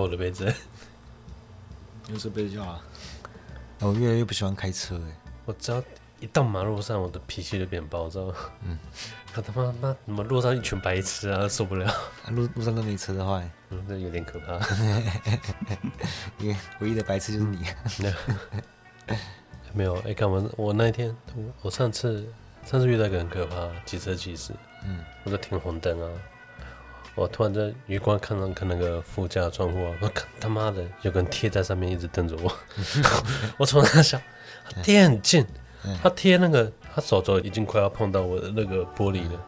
扣我的杯子。又是杯子啊。我越来越不喜欢开车哎，我只要一到马路上，我的脾气就变暴躁。嗯，他他妈妈怎么路上一群白痴啊，受不了。路路上都没车的话，嗯，这有点可怕。因为唯一的白痴就是你。没有，哎、欸，嘛我我那一天，我，我上次上次遇到一个很可怕机车骑士，嗯，我在停红灯啊，我突然在余光看到看那个副驾窗户啊，我看他妈的有个人贴在上面一直瞪着我，我从那想，他贴很近，他贴那个他手肘已经快要碰到我的那个玻璃了，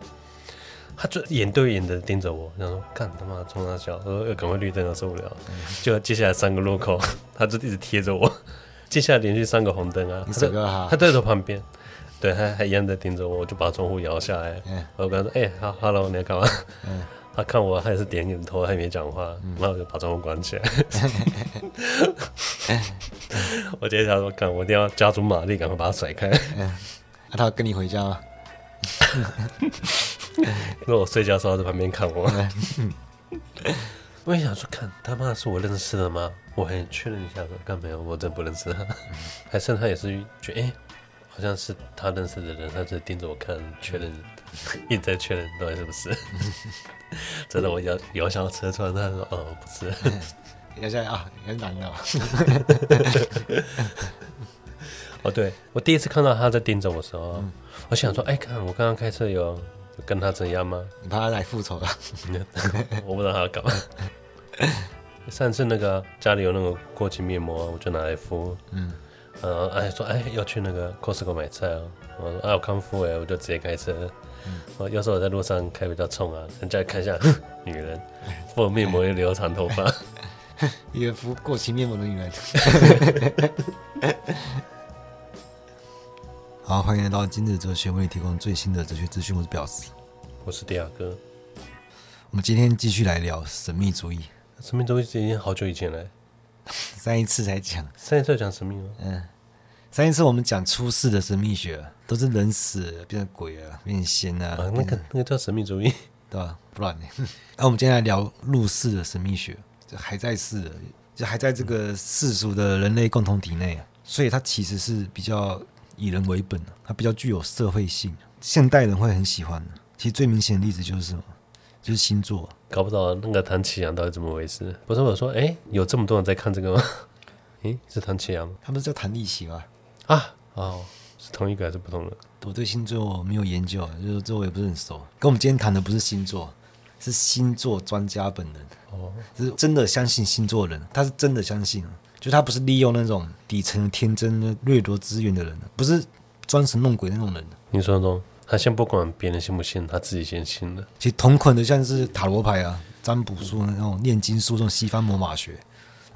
他就眼对眼的盯着我，然后说干他妈冲他笑，我说赶快绿灯啊，受不了，就接下来三个路口，他就一直贴着我。接下来连续三个红灯啊！他他对着旁边，对，他还一样在盯着我，我就把窗户摇下来。嗯、我跟他说：“哎、欸，好，Hello，你要干嘛？”嗯、他看我，他也是点点头，还没讲话。嗯、然后我就把窗户关起来。嗯、我接下来说：“看，我一定要加足马力，赶快把他甩开。嗯”那、啊、他跟你回家吗？那我睡觉的时候在旁边看我。嗯 我也想说，看他妈是我认识的吗？我还确认一下，说干没有，我真不认识他。还是他也是觉得，哎、欸，好像是他认识的人，他在盯着我看，确认，一直在确认到底是不是。真的，我摇摇下车窗，他说，哦，不是。摇下来啊，很难的。哦，对，我第一次看到他在盯着我的时候，嗯、我想说，哎、欸，看我刚刚开车有。跟他怎样吗？你怕他来复仇了？我不知道他要干嘛。上次那个家里有那个过期面膜，我就拿来敷。嗯，呃，哎说哎要去那个 Costco 买菜哦。我说啊我康复哎，我就直接开车。嗯，我有时候我在路上开比较冲啊，人家看一下，女人 敷面膜又留长头发，一个敷过期面膜的女人。好，欢迎来到今日哲学，为你提供最新的哲学资讯。我是表示，我是迪亚哥。我们今天继续来聊神秘主义。神秘主义已经好久以前了，上一次才讲，上一次讲神秘吗？嗯，上一次我们讲出世的神秘学，都是人死了变成鬼了，变成仙啊，啊那个那个叫神秘主义，对吧？不然呢？那我们今天来聊入世的神秘学，就还在世的，就还在这个世俗的人类共同体内啊，所以它其实是比较。以人为本的，它比较具有社会性，现代人会很喜欢的。其实最明显的例子就是什么？就是星座。搞不懂那个唐启阳到底怎么回事？不是我说，哎、欸，有这么多人在看这个吗？哎、欸，是唐启阳吗？他们是叫唐立淇吗？啊，哦，是同一个还是不同的？我对星座没有研究，就是这我也不是很熟。跟我们今天谈的不是星座，是星座专家本人。哦，是真的相信星座的人，他是真的相信。就他不是利用那种底层天真的掠夺资源的人，不是装神弄鬼那种人。你说中，他先不管别人信不信，他自己先信了。其实同款的像是塔罗牌啊、占卜术那种炼金术，这种西方魔法学，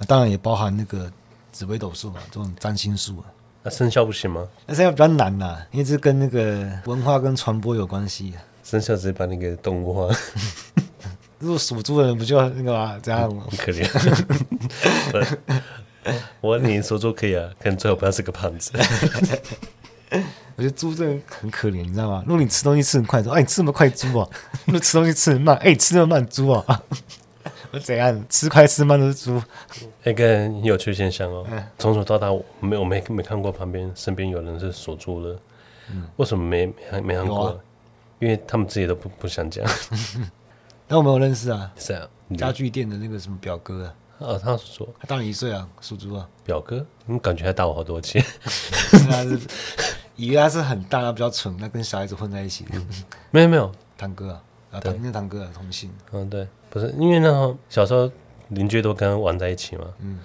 当然也包含那个紫微斗数嘛，这种占星术啊。那生肖不行吗？那生肖比较难呐、啊，因为这跟那个文化跟传播有关系、啊。生肖直接把你给动物化。如果属猪的人不就那个吗？这样 很可怜。我问你说猪可以啊，可能最好不要是个胖子。我觉得猪真的很可怜，你知道吗？如果你吃东西吃很快，说哎，你吃那么快，猪啊；如果吃东西吃很慢，哎，吃那么慢，猪啊。我怎样？吃快吃慢都是猪。一个很有趣现象哦，从小到大我没我没没看过旁边身边有人是属猪的。嗯，为什么没没没看过？因为他们自己都不不想讲。那我没有认识啊？是啊，家具店的那个什么表哥啊。哦，他是说他大你一岁啊，属猪啊，表哥，你感觉还大我好多钱。他 是以为他是很大，他比较蠢，那跟小孩子混在一起。没有没有，堂哥啊，啊堂那堂哥啊，同性。嗯，对，不是因为那时候小时候邻居都跟他玩在一起嘛。嗯。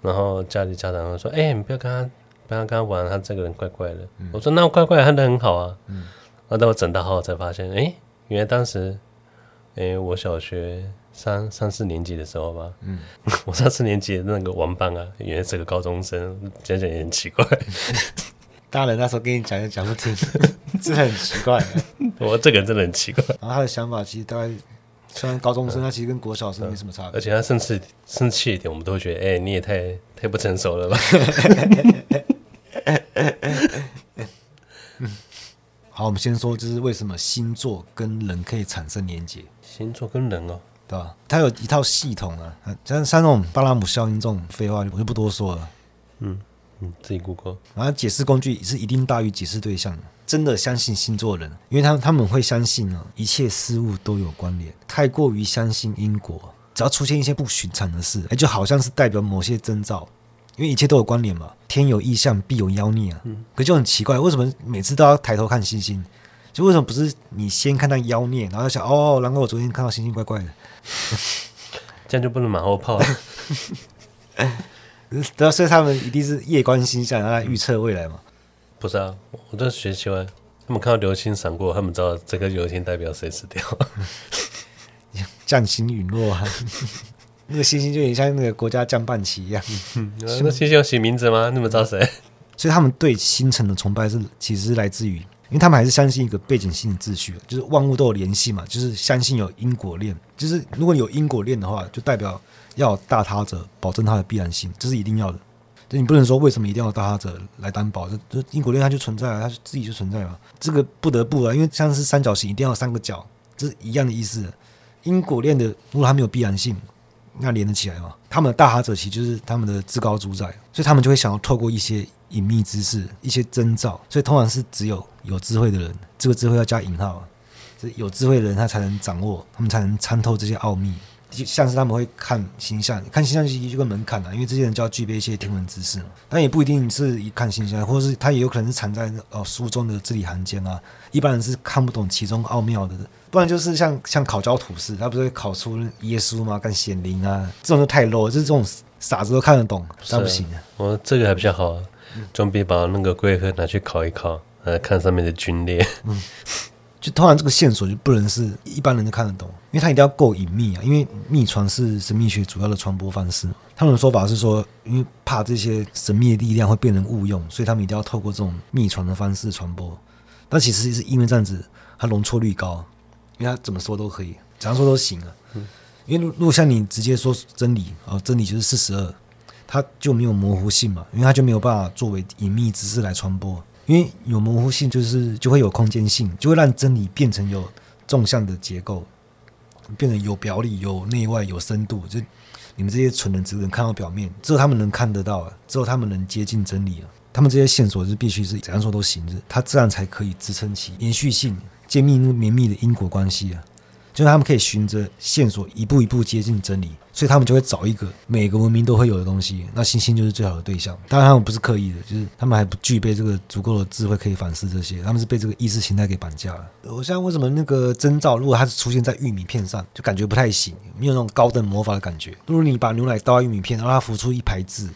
然后家里家长说：“哎，你不要跟他，不要跟他玩，他这个人怪怪的。”我说：“那我怪怪，他人很好啊。”嗯。然后等我长大后才发现，哎，原来当时，哎，我小学。三三四年级的时候吧，嗯，我三四年级的那个玩伴啊，原来是个高中生，讲讲也很奇怪。大人那时候跟你讲也讲不听，真的很奇怪。我这个人真的很奇怪。然后他的想法其实大概，虽然高中生，他其实跟国小生没什么差别。而且他甚至生气一点，我们都会觉得，哎、欸，你也太太不成熟了吧。好，我们先说，就是为什么星座跟人可以产生连结？星座跟人哦。对吧？它有一套系统啊，像像那种巴拉姆效应这种废话，我就不多说了。嗯嗯，自己 Google。然后解释工具是一定大于解释对象的。真的相信星座人，因为他们他们会相信呢，一切事物都有关联。太过于相信因果，只要出现一些不寻常的事，哎，就好像是代表某些征兆，因为一切都有关联嘛。天有异象，必有妖孽啊。嗯。可就很奇怪，为什么每次都要抬头看星星？就为什么不是你先看到妖孽，然后想哦，难怪我昨天看到星星怪怪的，这样就不能马后炮了。对啊，所以他们一定是夜观星象，然后来预测未来嘛。不是啊，我这学习完，他们看到流星闪过，他们知道这个流星代表谁死掉，降星陨落啊。那个星星就有点像那个国家降半旗一样。那星星有写名字吗？你们知道谁？所以他们对星辰的崇拜是其实是来自于。因为他们还是相信一个背景性的秩序，就是万物都有联系嘛，就是相信有因果链。就是如果你有因果链的话，就代表要有大他者保证它的必然性，这是一定要的。你不能说为什么一定要大哈者来担保，这这因果链它就存在了，它自己就存在了。这个不得不啊，因为像是三角形一定要三个角，这是一样的意思。因果链的如果它没有必然性，那连得起来吗？他们的大哈者其实就是他们的至高主宰，所以他们就会想要透过一些。隐秘知识，一些征兆，所以通常是只有有智慧的人，这个智慧要加引号，是有智慧的人他才能掌握，他们才能参透这些奥秘。就像是他们会看星象，看星象其实就个门槛啊，因为这些人就要具备一些天文知识，但也不一定是一看星象，或者是他也有可能是藏在哦书中的字里行间啊，一般人是看不懂其中奥妙的，不然就是像像考教土司，他不是会考出耶稣吗？跟显灵啊，这种就太 low，就是这种傻子都看得懂，那不行啊。我这个还比较好。准备把那个龟壳拿去烤一烤，呃看上面的龟裂。嗯，就通常这个线索就不能是一般人都看得懂，因为它一定要够隐秘啊。因为秘传是神秘学主要的传播方式。他们的说法是说，因为怕这些神秘的力量会被人误用，所以他们一定要透过这种秘传的方式传播。但其实是因为这样子，它容错率高，因为它怎么说都可以，怎样说都行啊。因为如果像你直接说真理啊，真理就是四十二。它就没有模糊性嘛，因为它就没有办法作为隐秘知识来传播。因为有模糊性，就是就会有空间性，就会让真理变成有纵向的结构，变成有表里、有内外、有深度。就你们这些蠢人只能看到表面，只有他们能看得到，只有他们能接近真理啊。他们这些线索是必须是怎样说都行的，它自然才可以支撑起延续性、揭秘那绵密的因果关系啊。就是他们可以循着线索一步一步接近真理，所以他们就会找一个每个文明都会有的东西。那星星就是最好的对象。当然，他们不是刻意的，就是他们还不具备这个足够的智慧可以反思这些。他们是被这个意识形态给绑架了。我想为什么那个征兆，如果它是出现在玉米片上，就感觉不太行，没有那种高等魔法的感觉。不如你把牛奶倒在玉米片，让它浮出一排字，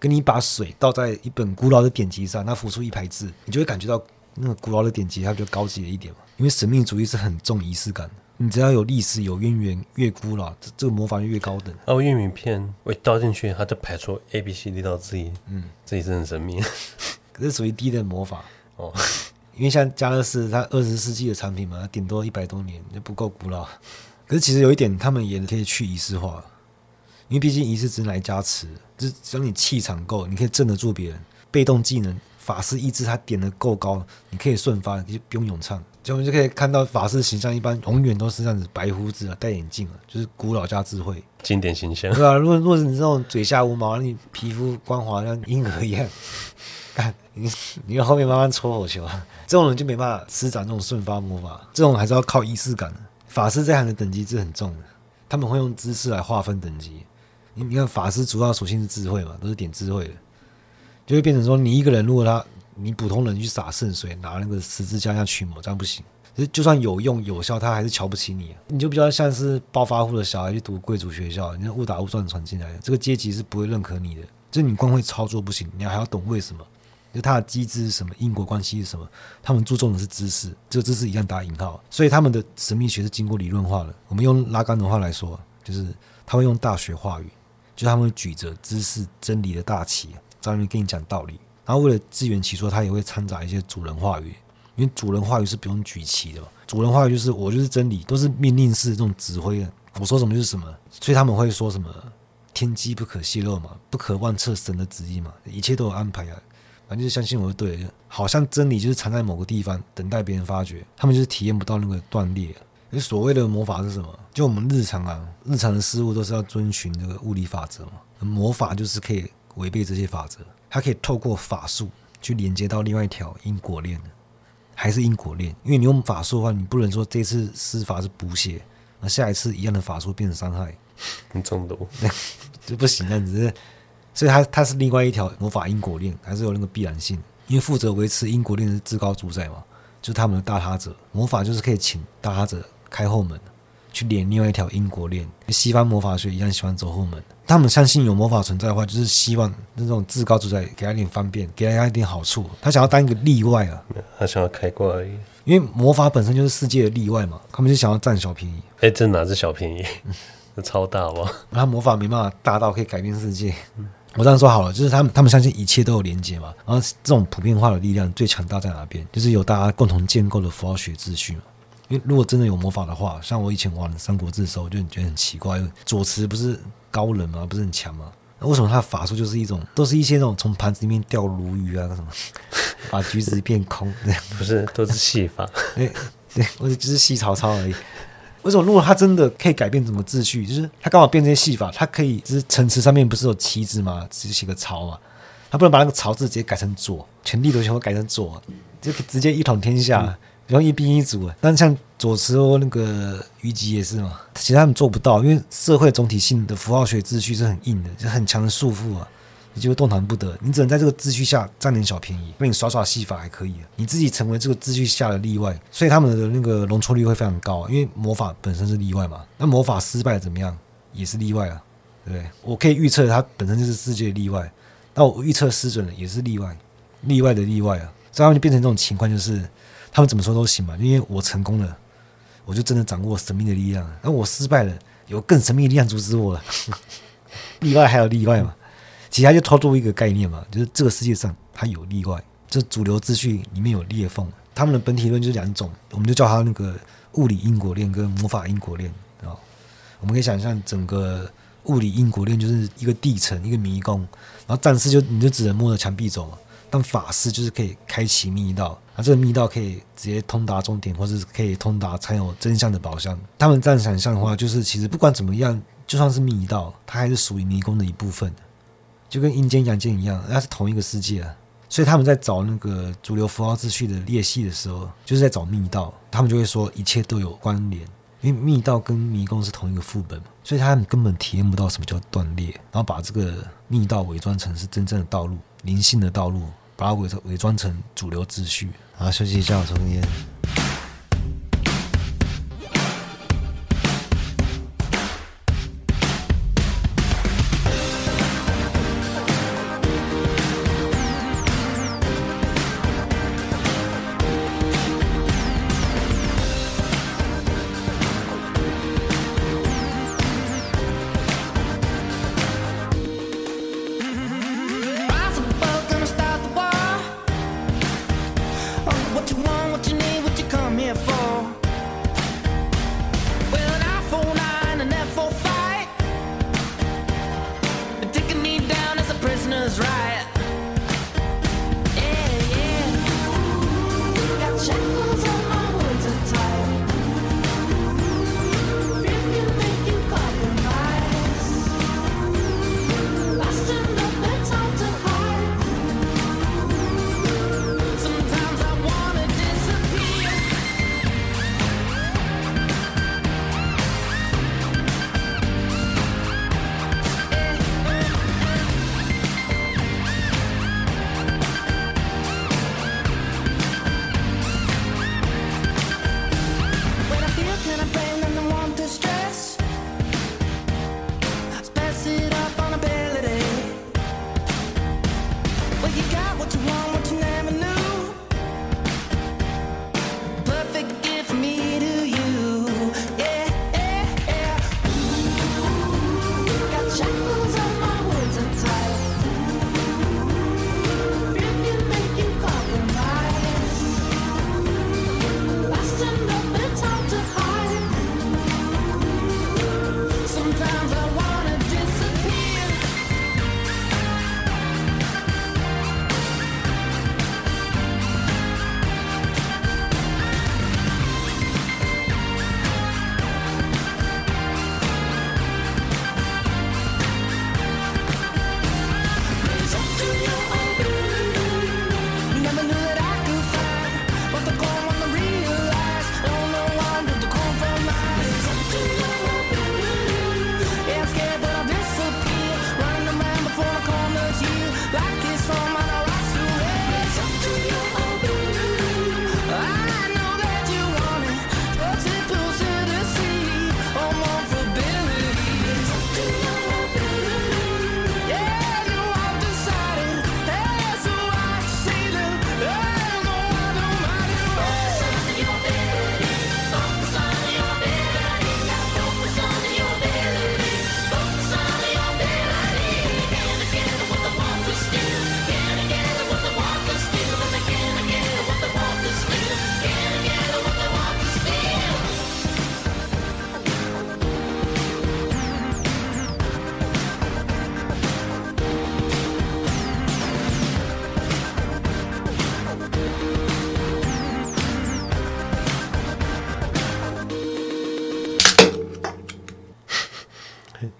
跟你把水倒在一本古老的典籍上，它浮出一排字，你就会感觉到那个古老的典籍它就高级了一点嘛。因为神秘主义是很重仪式感的。你只要有历史、有渊源，越古老，这这个魔法就越高等。哦，玉米片我一倒进去，它就排出 A、B、C、D 到 Z，嗯，这也是很神秘。可是属于低等魔法哦，因为像加勒斯，它二十世纪的产品嘛，它顶多一百多年，就不够古老。可是其实有一点，他们也可以去仪式化，因为毕竟仪式只是来加持，就只要你气场够，你可以镇得住别人。被动技能，法师意志他点的够高，你可以顺发，你就不用咏唱。就我们就可以看到法师形象一般，永远都是这样子，白胡子啊，戴眼镜啊，就是古老加智慧，经典形象，对、啊？如果如果是你这种嘴下无毛，你皮肤光滑像婴儿一样，看你 你后面慢慢搓火球啊，这种人就没办法施展这种瞬发魔法，这种还是要靠仪式感的。法师这行的等级是很重的，他们会用知识来划分等级。你你看法师主要属性是智慧嘛，都是点智慧的，就会变成说你一个人如果他。你普通人去洒圣水，拿那个十字架下驱魔，这样不行。其实就算有用有效，他还是瞧不起你。你就比较像是暴发户的小孩去读贵族学校，你误打误撞传进来的，这个阶级是不会认可你的。就你光会操作不行，你还要懂为什么，就它的机制是什么，因果关系是什么。他们注重的是知识，这个知识一样打引号。所以他们的神秘学是经过理论化的。我们用拉杆的话来说，就是他会用大学话语，就他们举着知识真理的大旗，在那边跟你讲道理。然后为了自圆其说，他也会掺杂一些主人话语，因为主人话语是不用举旗的嘛。主人话语就是我就是真理，都是命令式这种指挥的，我说什么就是什么。所以他们会说什么天机不可泄露嘛，不可妄测神的旨意嘛，一切都有安排啊。反正就是相信我就对了，好像真理就是藏在某个地方，等待别人发掘。他们就是体验不到那个断裂，你所谓的魔法是什么？就我们日常啊，日常的事物都是要遵循这个物理法则嘛。魔法就是可以违背这些法则，它可以透过法术去连接到另外一条因果链，还是因果链。因为你用法术的话，你不能说这次施法是补血，那下一次一样的法术变成伤害，很中毒，就不行。那只是，所以它它是另外一条魔法因果链，还是有那个必然性。因为负责维持因果链的是至高主宰嘛，就是他们的大他者。魔法就是可以请大他者开后门。去连另外一条因果链，西方魔法学一样喜欢走后门。他们相信有魔法存在的话，就是希望那种至高主宰给他一点方便，给他一点好处。他想要当一个例外啊，他想要开挂而已。因为魔法本身就是世界的例外嘛，他们就想要占小便宜。哎，这哪是小便宜？这 超大哇！他魔法没办法大到可以改变世界。我这样说好了，就是他们他们相信一切都有连接嘛。然后这种普遍化的力量最强大在哪边？就是有大家共同建构的符号学秩序嘛。因为如果真的有魔法的话，像我以前玩《三国志》的时候，我就觉得很奇怪。左慈不是高人吗？不是很强吗？那为什么他的法术就是一种，都是一些那种从盘子里面掉鲈鱼啊，什么 把橘子变空？这样不是都是戏法？对对，我只是戏曹操而已。为什么如果他真的可以改变整个秩序，就是他刚好变这些戏法，他可以就是城池上面不是有旗子吗？直接写个曹嘛，他不能把那个曹字直接改成左，全地图全部改成左，就直接一统天下。嗯然后一兵一卒，但像左慈和那个虞姬也是嘛，其实他们做不到，因为社会总体性的符号学秩序是很硬的，就很强的束缚啊，你就动弹不得。你只能在这个秩序下占点小便宜，被你耍耍戏法还可以，你自己成为这个秩序下的例外，所以他们的那个容错率会非常高，因为魔法本身是例外嘛。那魔法失败怎么样，也是例外啊，对不对？我可以预测它本身就是世界的例外，那我预测失准了也是例外，例外的例外啊，所以他们就变成这种情况就是。他们怎么说都行嘛，因为我成功了，我就真的掌握神秘的力量；那我失败了，有更神秘的力量阻止我了。例外还有例外嘛？其他就偷渡一个概念嘛，就是这个世界上它有例外，这主流秩序里面有裂缝。他们的本体论就是两种，我们就叫它那个物理因果链跟魔法因果链啊。我们可以想象，整个物理因果链就是一个地层，一个迷宫，然后战士就你就只能摸着墙壁走嘛。法师就是可以开启密道，啊，这个密道可以直接通达终点，或者是可以通达藏有真相的宝箱。他们这样想的话，就是其实不管怎么样，就算是密道，它还是属于迷宫的一部分，就跟阴间阳间一样，那是同一个世界啊。所以他们在找那个主流符号秩序的裂隙的时候，就是在找密道。他们就会说一切都有关联，因为密道跟迷宫是同一个副本，所以他们根本体验不到什么叫断裂，然后把这个密道伪装成是真正的道路。灵性的道路，把它伪伪装成主流秩序。好，休息一下，我抽根烟。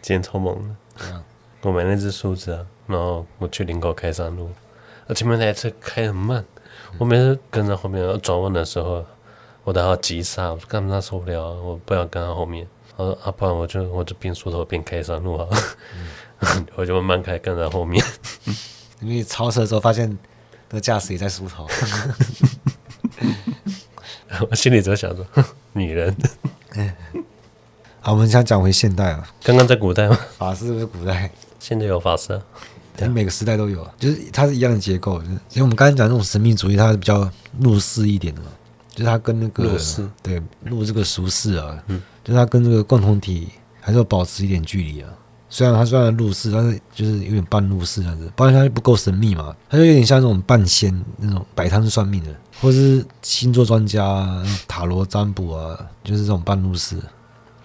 今天超猛的。啊，我买那只梳子啊，然后我去林口开山路，而前面那台车开很慢，我每次跟着后面转弯的时候，我都要急刹，我干嘛受不了，我不要跟他后面。我说啊，不然我就我就边梳头边开山路啊，嗯、我就慢慢开，跟在后面。因为超车的时候发现，那个驾驶也在梳头。我心里只想说，女人。好，我们想讲回现代啊。刚刚在古代吗？法师不是古代，现在有法师每个时代都有，就是它是一样的结构。就我们刚才讲那种神秘主义，它是比较入世一点的嘛。就是它跟那个入世，对入这个俗世啊，嗯，就是它跟这个共同体还是要保持一点距离啊。虽然它虽然入世，但是就是有点半入世这样子，不然它就不够神秘嘛。它就有点像那种半仙那种摆摊算命的。或是星座专家、啊、塔罗占卜啊，就是这种半入式，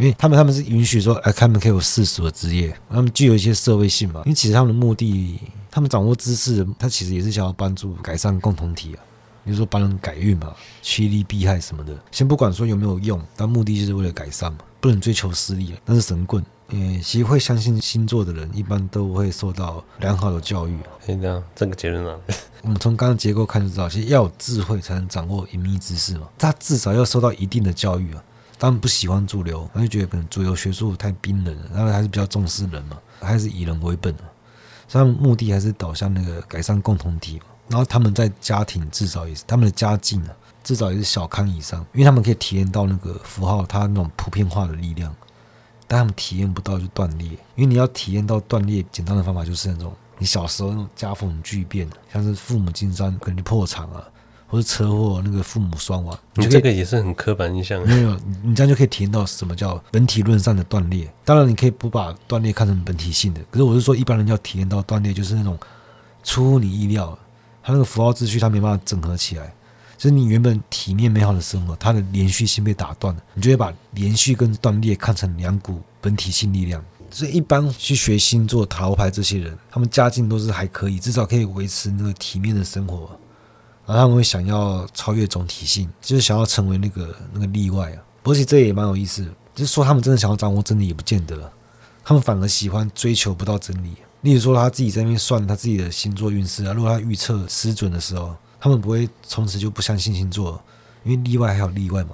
因为他们他们是允许说，哎，他们可以有世俗的职业，他们具有一些社会性嘛。因为其实他们的目的，他们掌握知识，他其实也是想要帮助改善共同体啊，比如说帮人改运嘛，趋利避害什么的。先不管说有没有用，但目的就是为了改善嘛，不能追求私利啊，那是神棍。嗯，其实会相信星座的人，一般都会受到良好的教育。可以这样，这个结论啊。我们从刚刚结构看就知道，其实要有智慧才能掌握隐秘知识嘛。他至少要受到一定的教育啊。他们不喜欢主流，他就觉得可能主流学术太冰冷了，他们还是比较重视人嘛，还是以人为本嘛。所以他们目的还是导向那个改善共同体嘛。然后他们在家庭至少也是他们的家境啊，至少也是小康以上，因为他们可以体验到那个符号它那种普遍化的力量。但他们体验不到就断裂，因为你要体验到断裂，简单的方法就是那种你小时候那种家风巨变，像是父母经商可能就破产啊，或是车祸那个父母双亡，你这个也是很刻板印象。没有，你这样就可以体验到什么叫本体论上的断裂。当然，你可以不把断裂看成本体性的，可是我是说，一般人要体验到断裂，就是那种出乎你意料，他那个符号秩序他没办法整合起来。就是你原本体面美好的生活，它的连续性被打断了，你就会把连续跟断裂看成两股本体性力量。所以一般去学星座、塔罗牌这些人，他们家境都是还可以，至少可以维持那个体面的生活。然后他们会想要超越总体性，就是想要成为那个那个例外啊。而且这也蛮有意思，就是说他们真的想要掌握真理也不见得，他们反而喜欢追求不到真理。例如说他自己在那边算他自己的星座运势啊，如果他预测失准的时候。他们不会从此就不相信星座，因为例外还有例外嘛，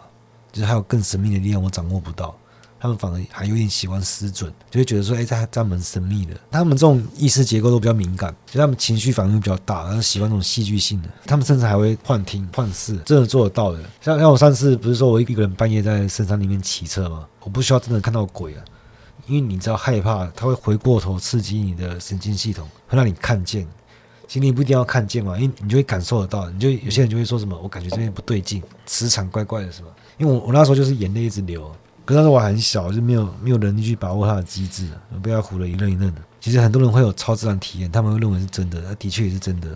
就是还有更神秘的力量我掌握不到。他们反而还有点喜欢失准，就会觉得说，哎，这这蛮神秘的。他们这种意识结构都比较敏感，就他们情绪反应比较大，然后喜欢那种戏剧性的。他们甚至还会幻听幻视，真的做得到的。像像我上次不是说我一个人半夜在深山里面骑车吗？我不需要真的看到鬼啊，因为你知道害怕，他会回过头刺激你的神经系统，会让你看见。其实你不一定要看见嘛，因为你就会感受得到。你就有些人就会说什么，我感觉这边不对劲，磁场怪怪的，是吧？因为我我那时候就是眼泪一直流，可是那时候我很小，就没有没有能力去把握它的机制，不要唬得一愣一愣的。其实很多人会有超自然体验，他们会认为是真的，那的确也是真的，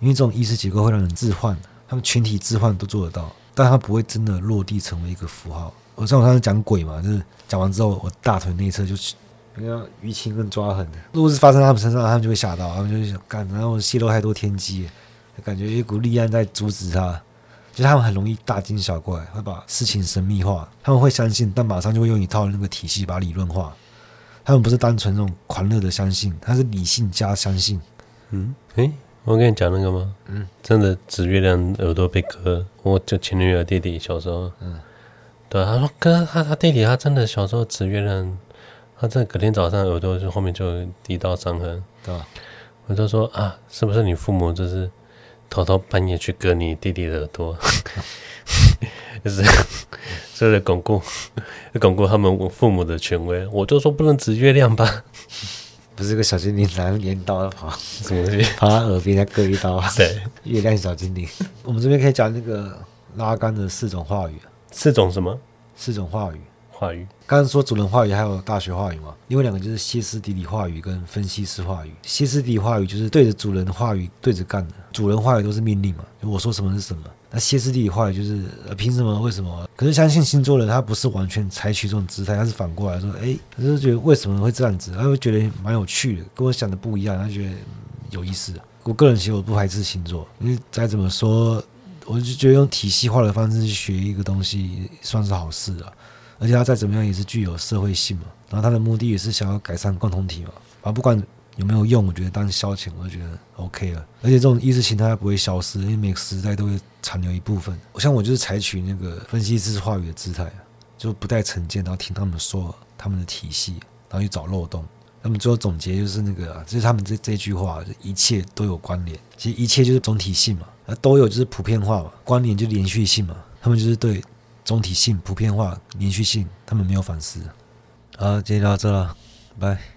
因为这种意识结构会让人置换，他们群体置换都做得到，但他不会真的落地成为一个符号。我像我上次讲鬼嘛，就是讲完之后，我大腿内侧就是。比较淤青跟抓痕的，如果是发生在他们身上，他们就会吓到，他们就会想干，然后泄露太多天机，感觉一股力量在阻止他，就他们很容易大惊小怪，会把事情神秘化，他们会相信，但马上就会用一套那个体系把理论化。他们不是单纯那种狂热的相信，他是理性加相信。嗯，诶，我跟你讲那个吗？嗯，真的指月亮耳朵被割，我就前女友弟弟小时候，嗯，对，他说哥，他他弟弟他真的小时候指月亮。他这隔天早上耳朵就后面就有一道伤痕，对吧？我就说啊，是不是你父母就是偷偷半夜去割你弟弟的耳朵，就是是为了巩固巩固他们父母的权威？我就说不能指月亮吧，不是个小精灵拿镰刀的跑什么东西，跑他耳边再割一刀啊？对，月亮小精灵。我们这边可以讲那个拉杆的四种话语，四种什么？四种话语。话语，刚刚说主人话语还有大学话语嘛？另外两个就是歇斯底里话语跟分析师话语。歇斯底里话语就是对着主人的话语对着干的，主人话语都是命令嘛，我说什么是什么。那歇斯底里话语就是呃凭什么？为什么？可是相信星座人他不是完全采取这种姿态，他是反过来说，哎，他是觉得为什么会这样子？他会觉得蛮有趣的，跟我想的不一样，他觉得有意思。我个人其实我不排斥星座，因为再怎么说，我就觉得用体系化的方式去学一个东西算是好事啊。而且他再怎么样也是具有社会性嘛。然后他的目的也是想要改善共同体嘛。啊，不管有没有用，我觉得当消遣，我就觉得 OK 了。而且这种意识形态它不会消失，因为每个时代都会残留一部分。我像我就是采取那个分析式话语的姿态，就不带成见，然后听他们说他们的体系，然后去找漏洞。那么最后总结就是那个，就是他们这这句话，一切都有关联。其实一切就是总体性嘛，啊都有就是普遍化嘛，关联就连续性嘛。他们就是对总体性、普遍化、连续性，他们没有反思。好，今天就到这了，拜。